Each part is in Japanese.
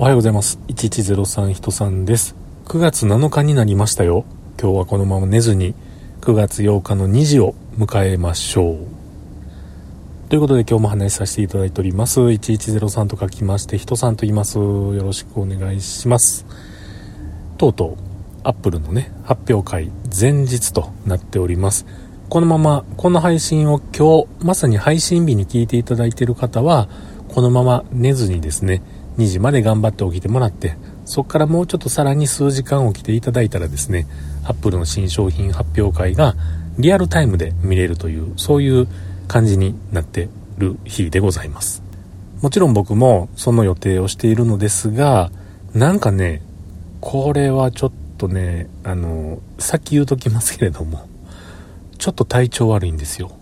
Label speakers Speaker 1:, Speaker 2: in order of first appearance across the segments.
Speaker 1: おはようございます。1103人さんです。9月7日になりましたよ。今日はこのまま寝ずに9月8日の2時を迎えましょう。ということで今日も話しさせていただいております。1103と書きまして、人さんと言います。よろしくお願いします。とうとう、アップルのね、発表会前日となっております。このまま、この配信を今日、まさに配信日に聞いていただいている方は、このまま寝ずにですね、2時まで頑張って起きてもらって、そこからもうちょっとさらに数時間起きていただいたらですね、アップルの新商品発表会がリアルタイムで見れるという、そういう感じになってる日でございます。もちろん僕もその予定をしているのですが、なんかね、これはちょっとね、あの、さっき言うときますけれども、ちょっと体調悪いんですよ。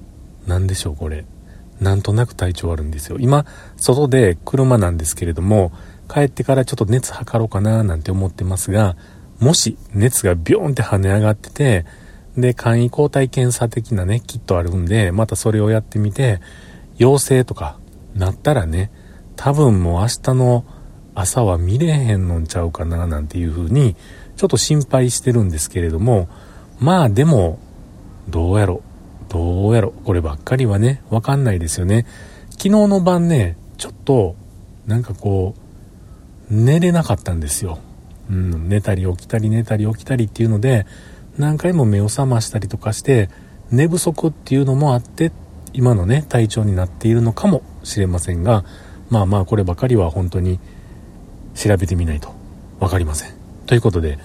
Speaker 1: なんでしょう、これ。なんとなく体調悪いんですよ。今、外で車なんですけれども、帰ってからちょっと熱測ろうかななんて思ってますが、もし熱がビョーンって跳ね上がってて、で、簡易抗体検査的なね、キットあるんで、またそれをやってみて、陽性とかなったらね、多分もう明日の朝は見れへんのんちゃうかななんていう風に、ちょっと心配してるんですけれども、まあでも、どうやろどうやろこればっかりはね、わかんないですよね。昨日の晩ね、ちょっと、なんかこう、寝れなかったんですよ。うん、寝たり起きたり寝たり起きたりっていうので、何回も目を覚ましたりとかして、寝不足っていうのもあって、今のね、体調になっているのかもしれませんが、まあまあこればかりは本当に調べてみないと分かりません。ということで、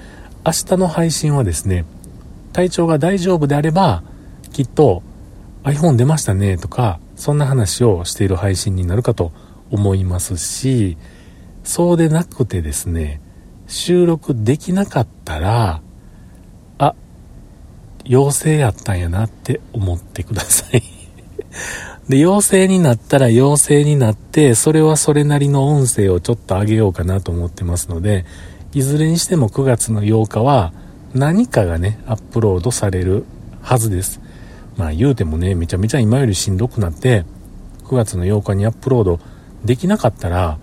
Speaker 1: 明日の配信はですね、体調が大丈夫であれば、きっと iPhone 出ましたねとか、そんな話をしている配信になるかと思いますし、そうでなくてですね、収録できなかったら、あ、陽性やったんやなって思ってください で、陽性になったら陽性になって、それはそれなりの音声をちょっと上げようかなと思ってますので、いずれにしても9月の8日は何かがね、アップロードされるはずです。まあ言うてもね、めちゃめちゃ今よりしんどくなって、9月の8日にアップロードできなかったら、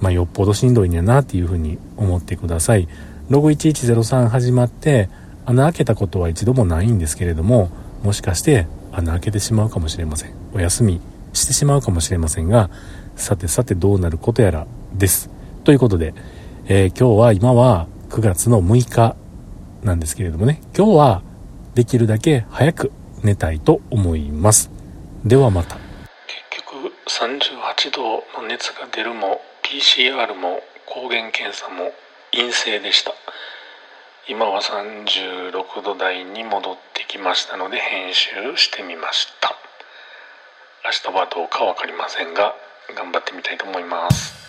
Speaker 1: まあよっぽどしんどいんやなっていうふうに思ってください。ログ1103始まって、穴開けたことは一度もないんですけれども、もしかして穴開けてしまうかもしれません。お休みしてしまうかもしれませんが、さてさてどうなることやらです。ということで、えー、今日は今は9月の6日なんですけれどもね、今日はできるだけ早く寝たいと思います。ではまた。結局38度の熱が出るも PCR も抗原検査も陰性でした。今は36度台に戻ってきましたので編集してみました。明日はどうか分かりませんが頑張ってみたいと思います。